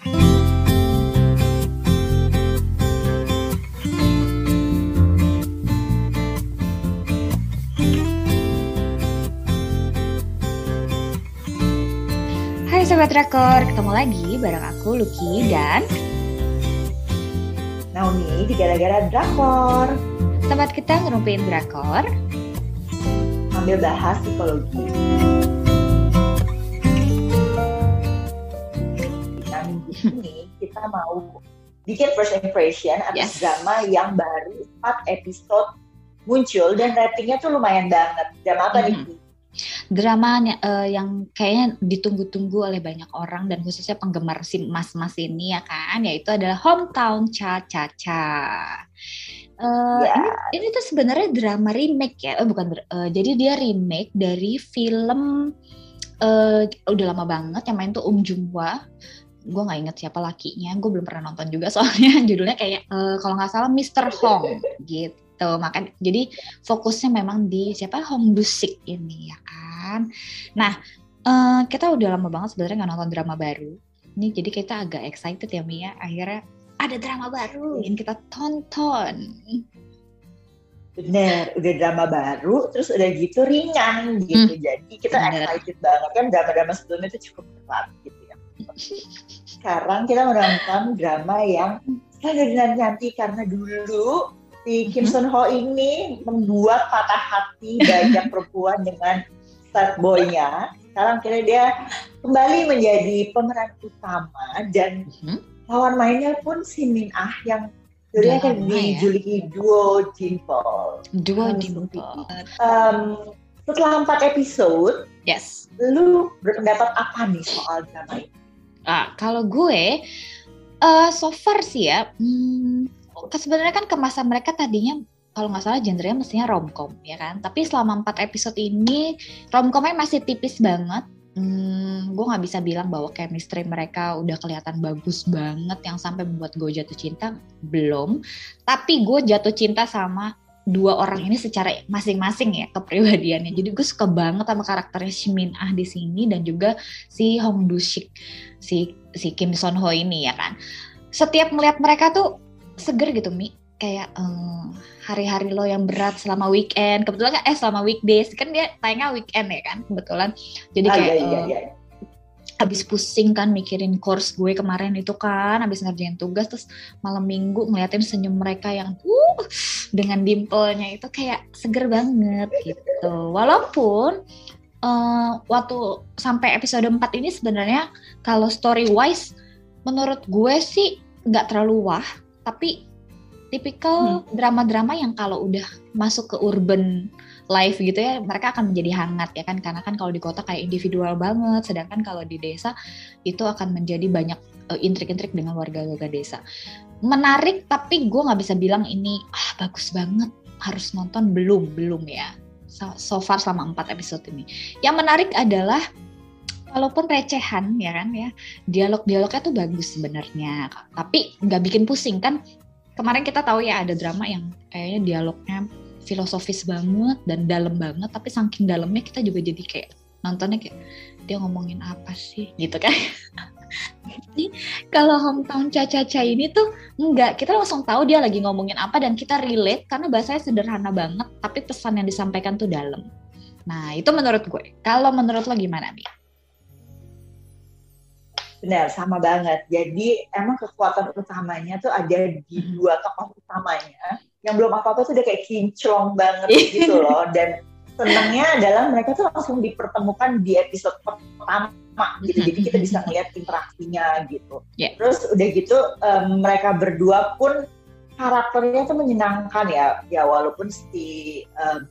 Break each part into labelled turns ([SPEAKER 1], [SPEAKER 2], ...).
[SPEAKER 1] Hai Sobat Drakor, ketemu lagi bareng aku Lucky dan
[SPEAKER 2] Naomi di Gara-Gara Drakor.
[SPEAKER 1] Tempat kita ngerumpiin Drakor.
[SPEAKER 2] Sambil bahas psikologi kita mau bikin first impression atas
[SPEAKER 1] Yes.
[SPEAKER 2] drama yang baru 4 episode muncul dan ratingnya tuh lumayan banget Drama apa nih?
[SPEAKER 1] Mhm. drama eh, yang kayaknya ditunggu-tunggu oleh banyak orang dan khususnya penggemar si mas-mas ini ya kan, yaitu adalah Hometown Cha Cha Cha. Eh,
[SPEAKER 2] Ya.
[SPEAKER 1] ini, ini tuh sebenarnya drama remake ya, eh, bukan, eh, jadi dia remake dari film eh, udah lama banget yang main tuh Um Jung Hwa. Gue nggak inget siapa lakinya, gue belum pernah nonton juga soalnya judulnya kayak eh, kalau nggak salah Mr. Hong gitu. Makan, jadi fokusnya memang di siapa Hong Dusik ini ya kan. Nah eh, kita udah lama banget sebenarnya nggak nonton drama baru. Ini jadi kita agak excited ya Mia. Akhirnya ada drama baru yang kita tonton.
[SPEAKER 2] Bener, udah drama baru, terus udah gitu ringan gitu. Jadi kita
[SPEAKER 1] bener.
[SPEAKER 2] excited banget kan drama-drama sebelumnya itu cukup berat gitu ya. Sekarang kita menonton drama yang sangat dinanti karena dulu si Kim
[SPEAKER 1] Mhm.
[SPEAKER 2] Sun Ho ini membuat patah hati banyak perempuan dengan sad boy-nya. Sekarang kira dia kembali menjadi pemeran utama dan
[SPEAKER 1] Mhm.
[SPEAKER 2] lawan mainnya pun si Min Ah yang dulunya
[SPEAKER 1] Udah
[SPEAKER 2] kan
[SPEAKER 1] lama ya.
[SPEAKER 2] dijuluki duo Dimple.
[SPEAKER 1] Dua
[SPEAKER 2] Harus
[SPEAKER 1] dimple.
[SPEAKER 2] Um, setelah empat episode,
[SPEAKER 1] Yes.
[SPEAKER 2] lu berpendapat apa nih soal drama ini?
[SPEAKER 1] Ah, kalau gue, eh so far sih ya, hmm, sebenarnya kan kemasan mereka tadinya kalau nggak salah genrenya mestinya romcom ya kan. Tapi selama empat episode ini romcomnya masih tipis banget. Hmm, gue nggak bisa bilang bahwa chemistry mereka udah kelihatan bagus banget yang sampai membuat gue jatuh cinta belum. Tapi gue jatuh cinta sama dua orang ini secara masing-masing ya kepribadiannya. Jadi gue suka banget sama karakternya Shimin Ah di sini dan juga si Hong Du-sik si si Kim Son Ho ini ya kan. Setiap melihat mereka tuh seger gitu Mi. Kayak eh, hari-hari lo yang berat selama weekend. Kebetulan kan eh selama weekdays kan dia tayangnya weekend ya kan kebetulan. Jadi
[SPEAKER 2] Ah,
[SPEAKER 1] kayak
[SPEAKER 2] iya, iya,
[SPEAKER 1] eh,
[SPEAKER 2] iya.
[SPEAKER 1] Habis pusing kan mikirin course gue kemarin itu kan habis ngerjain tugas terus malam minggu ngeliatin senyum mereka yang uh dengan dimpelnya itu kayak seger banget gitu. Walaupun eh, waktu sampai episode 4 ini sebenarnya kalau story wise menurut gue sih nggak terlalu wah tapi tipikal drama-drama yang kalau udah masuk ke urban life gitu ya mereka akan menjadi hangat ya kan. Karena kan kalau di kota kayak individual banget sedangkan kalau di desa itu akan menjadi banyak eh, intrik-intrik dengan warga-warga desa. Menarik tapi gue nggak bisa bilang ini ah bagus banget harus nonton. Belum belum ya. So, so far selama empat episode ini. Yang menarik adalah walaupun recehan ya kan ya dialog-dialognya tuh bagus sebenarnya. Tapi nggak bikin pusing kan. Kemarin kita tahu ya ada drama yang kayaknya dialognya filosofis banget dan dalam banget tapi saking dalamnya kita juga jadi kayak nontonnya kayak dia ngomongin apa sih? Gitu kan. Jadi, kalau hometown caca-caca ini tuh enggak kita langsung tahu dia lagi ngomongin apa dan kita relate karena bahasanya sederhana banget tapi pesan yang disampaikan tuh dalam. Nah itu menurut gue. Kalau menurut lo gimana Mi?
[SPEAKER 2] Benar, sama banget. Jadi emang kekuatan utamanya tuh ada di
[SPEAKER 1] Mhm.
[SPEAKER 2] dua tokoh utamanya. Yang belum apa-apa tuh udah kayak kinclong banget gitu loh. Dan senangnya adalah mereka tuh langsung dipertemukan di episode pertama gitu. Jadi kita bisa ngeliat interaksinya gitu.
[SPEAKER 1] Yeah.
[SPEAKER 2] Terus udah gitu em, mereka berdua pun karakternya tuh menyenangkan ya. Ya walaupun si em,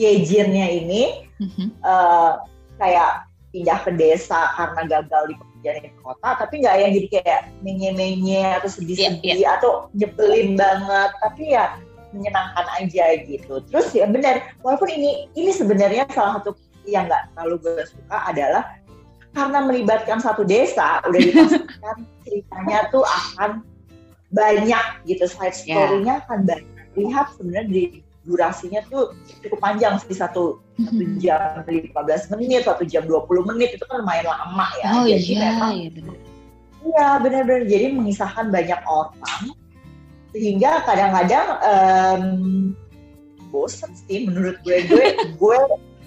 [SPEAKER 2] Yejinnya ini
[SPEAKER 1] Mhm.
[SPEAKER 2] eh, kayak pindah ke desa karena gagal di di kota, tapi nggak yang jadi kayak menye-menye atau sedih-sedih atau nyebelin banget, tapi ya menyenangkan aja gitu. Terus ya benar, walaupun ini ini sebenarnya salah satu yang nggak terlalu gue suka adalah karena melibatkan satu desa, udah dipastikan ceritanya tuh akan banyak gitu, side
[SPEAKER 1] Ya.
[SPEAKER 2] story-nya akan banyak. Lihat sebenarnya di durasinya tuh cukup panjang sih satu satu
[SPEAKER 1] Mhm.
[SPEAKER 2] jam 15 menit, satu jam 20 menit itu kan lumayan lama ya.
[SPEAKER 1] Oh
[SPEAKER 2] Jadi
[SPEAKER 1] iya,
[SPEAKER 2] memang
[SPEAKER 1] iya benar.
[SPEAKER 2] Iya benar-benar jadi mengisahkan banyak orang sehingga kadang-kadang um, bosen sih menurut gue gue gue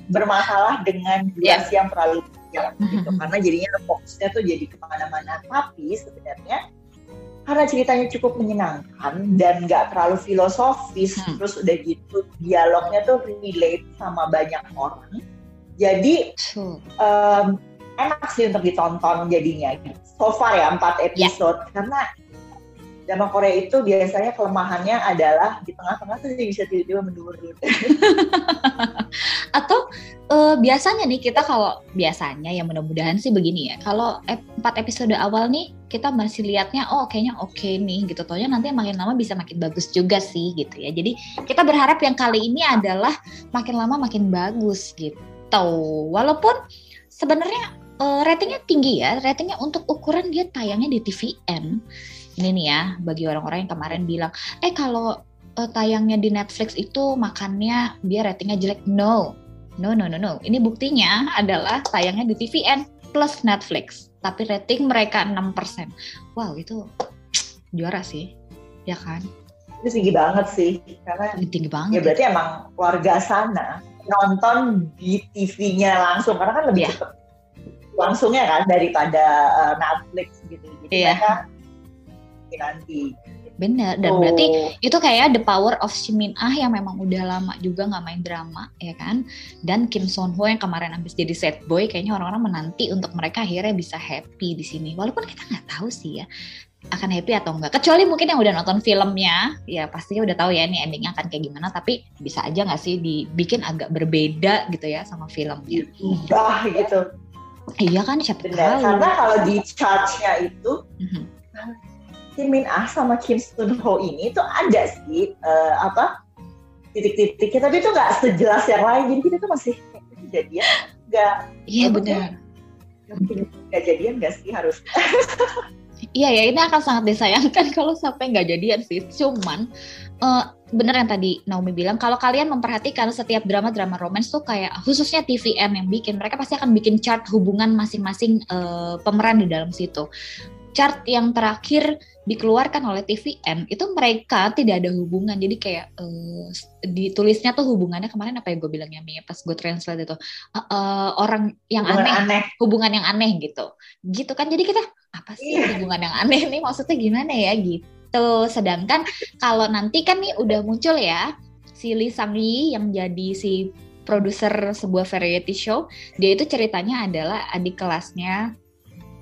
[SPEAKER 2] bermasalah dengan durasi yeah. yang terlalu panjang gitu mm-hmm. karena jadinya fokusnya tuh jadi ke mana-mana tapi sebenarnya karena ceritanya cukup menyenangkan dan nggak terlalu filosofis hmm. terus udah gitu dialognya tuh relate sama banyak orang jadi um, enak sih untuk ditonton jadinya so far ya empat episode yeah. karena drama Korea itu biasanya kelemahannya adalah di tengah-tengah tuh bisa tiba-tiba menurun.
[SPEAKER 1] Atau uh, biasanya nih kita kalau biasanya ya mudah-mudahan sih begini ya. Kalau empat episode awal nih kita masih lihatnya oh kayaknya oke okay nih gitu. Tohnya nanti makin lama bisa makin bagus juga sih gitu ya. Jadi kita berharap yang kali ini adalah makin lama makin bagus gitu. Walaupun sebenarnya uh, ratingnya tinggi ya. Ratingnya untuk ukuran dia tayangnya di TVN ini nih ya bagi orang-orang yang kemarin bilang eh kalau uh, tayangnya di Netflix itu makannya biar ratingnya jelek no no no no no ini buktinya adalah tayangnya di TVN plus Netflix tapi rating mereka 6% wow itu juara sih ya kan
[SPEAKER 2] itu tinggi banget sih karena
[SPEAKER 1] tinggi banget
[SPEAKER 2] ya berarti emang warga sana nonton di TV-nya langsung karena kan lebih yeah. cepet langsungnya kan daripada uh, Netflix gitu jadi yeah. mereka nanti.
[SPEAKER 1] Bener, dan oh. berarti itu kayak the power of Shimin Ah yang memang udah lama juga nggak main drama, ya kan? Dan Kim Son Ho yang kemarin habis jadi set boy, kayaknya orang-orang menanti untuk mereka akhirnya bisa happy di sini. Walaupun kita nggak tahu sih ya akan happy atau enggak. Kecuali mungkin yang udah nonton filmnya, ya pastinya udah tahu ya ini endingnya akan kayak gimana. Tapi bisa aja nggak sih dibikin agak berbeda gitu ya sama filmnya.
[SPEAKER 2] Ubah gitu.
[SPEAKER 1] Iya kan siapa
[SPEAKER 2] Benar, tahu. Karena kalau di charge-nya itu mm -hmm Kim Min Ah sama Kim Sun Ho ini tuh ada sih uh, apa titik-titiknya. Tapi itu nggak sejelas yang lain. Jadi kita tuh masih kejadian nggak?
[SPEAKER 1] Iya benar.
[SPEAKER 2] nggak jadian nggak sih harus?
[SPEAKER 1] Iya ya ini akan sangat disayangkan kalau sampai nggak jadian sih. Cuman uh, bener yang tadi Naomi bilang kalau kalian memperhatikan setiap drama-drama romance tuh kayak khususnya TVN yang bikin mereka pasti akan bikin chart hubungan masing-masing uh, pemeran di dalam situ chart yang terakhir dikeluarkan oleh TVN itu mereka tidak ada hubungan. Jadi kayak uh, ditulisnya tuh hubungannya kemarin apa ya gue bilangnya Mi pas gue translate itu. Uh, uh, orang yang hubungan aneh, aneh. Hubungan yang aneh gitu. Gitu kan jadi kita apa sih yeah. hubungan yang aneh nih? Maksudnya gimana ya? Gitu. Sedangkan kalau nanti kan nih udah muncul ya si Lee Sang Yi yang jadi si produser sebuah variety show dia itu ceritanya adalah adik kelasnya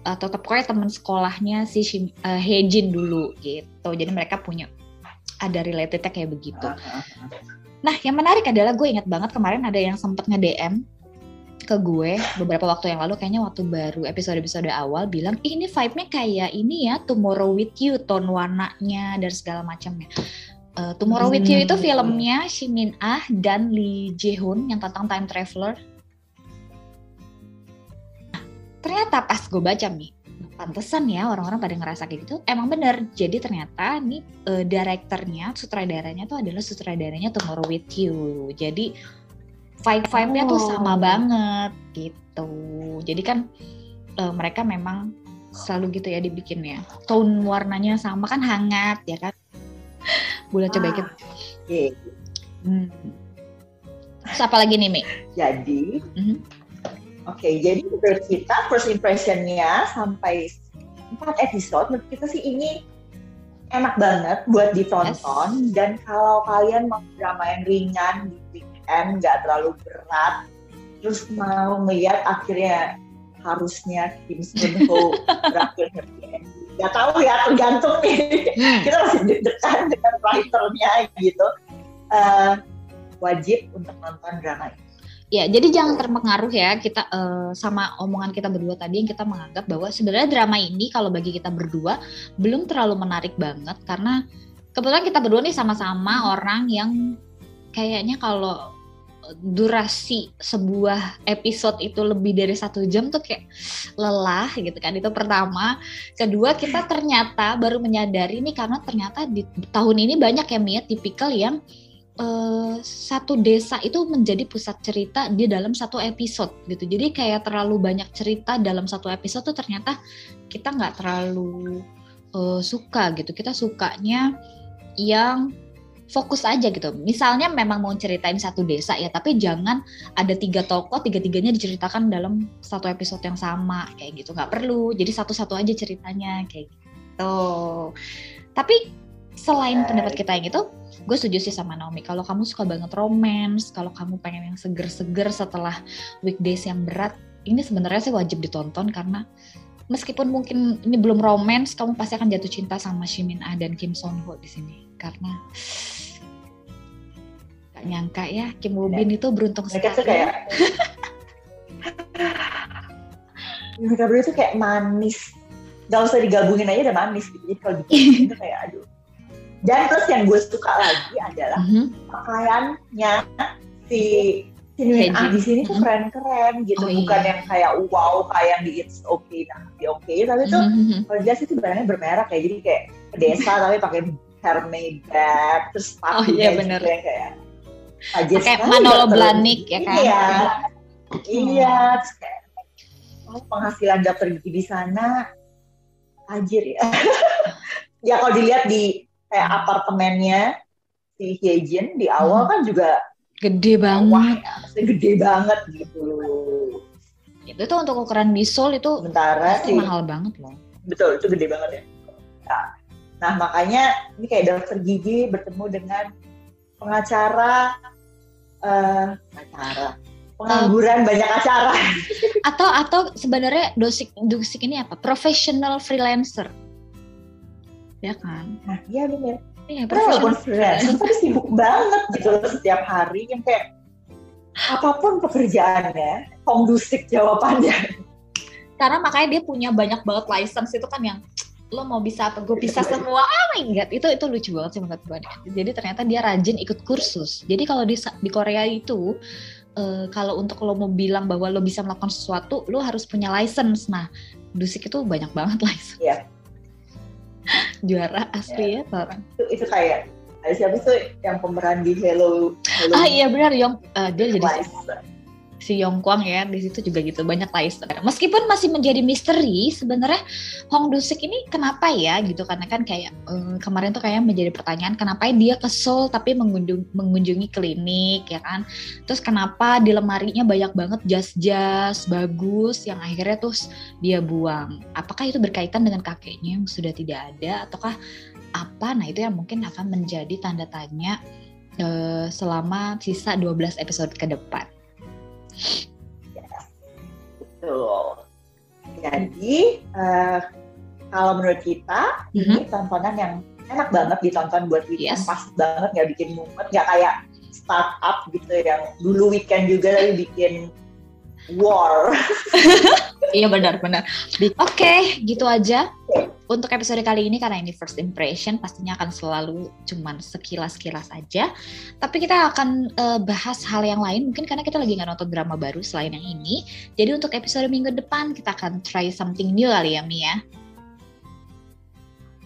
[SPEAKER 1] atau pokoknya teman sekolahnya si uh, Hejin dulu gitu. Jadi mereka punya ada relatednya kayak begitu. Nah, yang menarik adalah gue ingat banget kemarin ada yang sempet nge-DM ke gue beberapa waktu yang lalu kayaknya waktu baru episode-episode awal bilang ini vibe-nya kayak ini ya Tomorrow with You tone warnanya dan segala macamnya. Uh, Tomorrow hmm. with You itu hmm. filmnya Shimin Ah dan Lee Jae Hoon yang tentang time traveler ternyata pas gue baca nih pantesan ya orang-orang pada ngerasa kayak gitu emang bener jadi ternyata nih uh, direkturnya sutradaranya tuh adalah sutradaranya Tomorrow with You jadi vibe vibe-nya oh. tuh sama banget gitu jadi kan uh, mereka memang selalu gitu ya dibikinnya tone warnanya sama kan hangat ya kan boleh coba ah, kita okay. hmm. Terus apa lagi nih Mi?
[SPEAKER 2] Jadi mm -hmm Oke, okay, jadi menurut kita first impressionnya sampai empat episode, menurut kita sih ini enak banget buat ditonton. Yes. Dan kalau kalian mau drama yang ringan di weekend, nggak terlalu berat, terus mau melihat akhirnya harusnya Kim Sun Ho berakhir happy. Gak tahu ya, tergantung nih. Hmm. kita masih deg-degan dengan writernya gitu. Uh, wajib untuk nonton drama ini.
[SPEAKER 1] Ya, jadi jangan terpengaruh ya kita uh, sama omongan kita berdua tadi yang kita menganggap bahwa sebenarnya drama ini kalau bagi kita berdua belum terlalu menarik banget karena kebetulan kita berdua nih sama-sama orang yang kayaknya kalau durasi sebuah episode itu lebih dari satu jam tuh kayak lelah gitu kan. Itu pertama. Kedua kita ternyata baru menyadari nih karena ternyata di tahun ini banyak ya Mia tipikal yang uh, satu desa itu menjadi pusat cerita di dalam satu episode gitu. Jadi kayak terlalu banyak cerita dalam satu episode tuh ternyata kita nggak terlalu uh, suka gitu. Kita sukanya yang fokus aja gitu. Misalnya memang mau ceritain satu desa ya, tapi jangan ada tiga tokoh, tiga-tiganya diceritakan dalam satu episode yang sama kayak gitu. Nggak perlu. Jadi satu-satu aja ceritanya kayak gitu. Tapi selain pendapat kita yang itu, gue setuju sih sama Naomi. Kalau kamu suka banget romance, kalau kamu pengen yang seger-seger setelah weekdays yang berat, ini sebenarnya sih wajib ditonton karena meskipun mungkin ini belum romance, kamu pasti akan jatuh cinta sama Shimin Ah dan Kim Son Ho di sini. Karena gak nyangka ya Kim Woo Bin itu beruntung
[SPEAKER 2] mereka sekali. kayak mereka berdua tuh kayak manis. Gak usah digabungin aja udah manis gitu. Jadi kalau digabungin itu kayak aduh dan terus yang gue suka lagi adalah mm-hmm. pakaiannya si Sin ah, di sini tuh keren-keren gitu, oh, bukan iya. yang kayak wow kayak yang di It's Okay nah di Okay, tapi tuh mm-hmm. kalau dia sih tuh barangnya bermerek kayak jadi kayak desa tapi pakai Hermes bag, terus
[SPEAKER 1] oh, iya, bener. Gitu, kayak aja kayak Manolo Blanik ya kan?
[SPEAKER 2] Iya, iya, terus kayak oh, penghasilan daftar gigi di sana ajir ya. ya kalau dilihat di kayak apartemennya si Hyejin di awal hmm. kan juga
[SPEAKER 1] gede banget. Wah,
[SPEAKER 2] ya, gede banget gitu.
[SPEAKER 1] Itu tuh untuk ukuran di Seoul itu
[SPEAKER 2] sementara
[SPEAKER 1] sih mahal banget loh.
[SPEAKER 2] Betul, itu gede banget ya. Nah, nah makanya ini kayak dokter gigi bertemu dengan pengacara uh, pengacara pengangguran uh, banyak acara
[SPEAKER 1] atau atau sebenarnya dosik dosik ini apa professional freelancer ya kan?
[SPEAKER 2] Nah iya benar iya walaupun freelance tapi sibuk banget gitu loh setiap hari yang kayak apa pun pekerjaannya kondusik jawabannya.
[SPEAKER 1] Karena makanya dia punya banyak banget license itu kan yang lo mau bisa apa? Gue bisa semua. Oh my god itu itu lucu banget sih menurut gue jadi ternyata dia rajin ikut kursus. Jadi kalau di di Korea itu uh, kalau untuk lo mau bilang bahwa lo bisa melakukan sesuatu lo harus punya license. Nah Dusik itu banyak banget license.
[SPEAKER 2] Yeah
[SPEAKER 1] juara asli ya, ya
[SPEAKER 2] itu, itu kayak siapa tuh yang pemeran di Hello, Hello
[SPEAKER 1] ah iya benar Yong. Uh, dia jadi si Yong Kwang ya di situ juga gitu banyak Laister. Meskipun masih menjadi misteri sebenarnya Hong Dusik ini kenapa ya gitu karena kan kayak um, kemarin tuh kayak menjadi pertanyaan kenapa dia ke Seoul tapi mengunjung, mengunjungi klinik ya kan. Terus kenapa di lemarinya banyak banget jas-jas bagus yang akhirnya terus dia buang. Apakah itu berkaitan dengan kakeknya yang sudah tidak ada ataukah apa? Nah, itu yang mungkin akan menjadi tanda tanya uh, selama sisa 12 episode ke depan.
[SPEAKER 2] Ya, betul. Jadi uh, kalau menurut kita mm-hmm. ini tontonan yang enak banget ditonton buat weekend, yes. pas banget nggak bikin mumet, nggak kayak startup gitu yang dulu weekend juga tapi bikin war.
[SPEAKER 1] iya benar benar. Oke, okay, gitu aja. Okay. Untuk episode kali ini karena ini first impression pastinya akan selalu cuman sekilas-kilas aja. Tapi kita akan uh, bahas hal yang lain mungkin karena kita lagi nggak nonton drama baru selain yang ini. Jadi untuk episode minggu depan kita akan try something new kali ya Mia.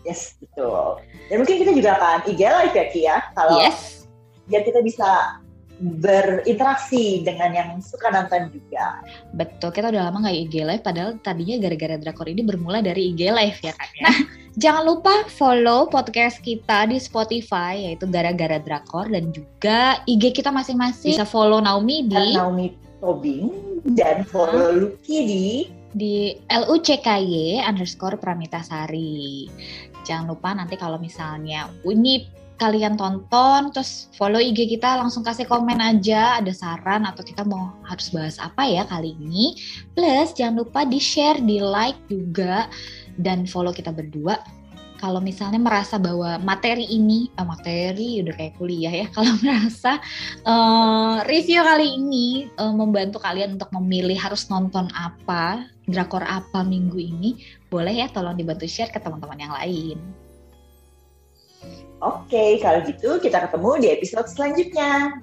[SPEAKER 2] Yes, betul. Dan mungkin kita juga akan IG live ya Kia, ya, kalau yes. biar kita bisa berinteraksi dengan yang suka nonton juga.
[SPEAKER 1] Betul, kita udah lama nggak IG live, padahal tadinya gara-gara drakor ini bermula dari IG live ya kan ya. Nah, jangan lupa follow podcast kita di Spotify yaitu gara-gara drakor dan juga IG kita masing-masing. Bisa follow Naomi di
[SPEAKER 2] dan Naomi Tobing dan follow hmm. Lucky di
[SPEAKER 1] di LUCKY underscore Pramitasari. Jangan lupa nanti kalau misalnya ini kalian tonton terus follow IG kita langsung kasih komen aja ada saran atau kita mau harus bahas apa ya kali ini. Plus jangan lupa di share di like juga dan follow kita berdua. Kalau misalnya merasa bahwa materi ini eh, materi udah kayak kuliah ya kalau merasa uh, review kali ini uh, membantu kalian untuk memilih harus nonton apa drakor apa minggu ini boleh ya tolong dibantu share ke teman-teman yang lain
[SPEAKER 2] Oke, kalau gitu kita ketemu di episode selanjutnya.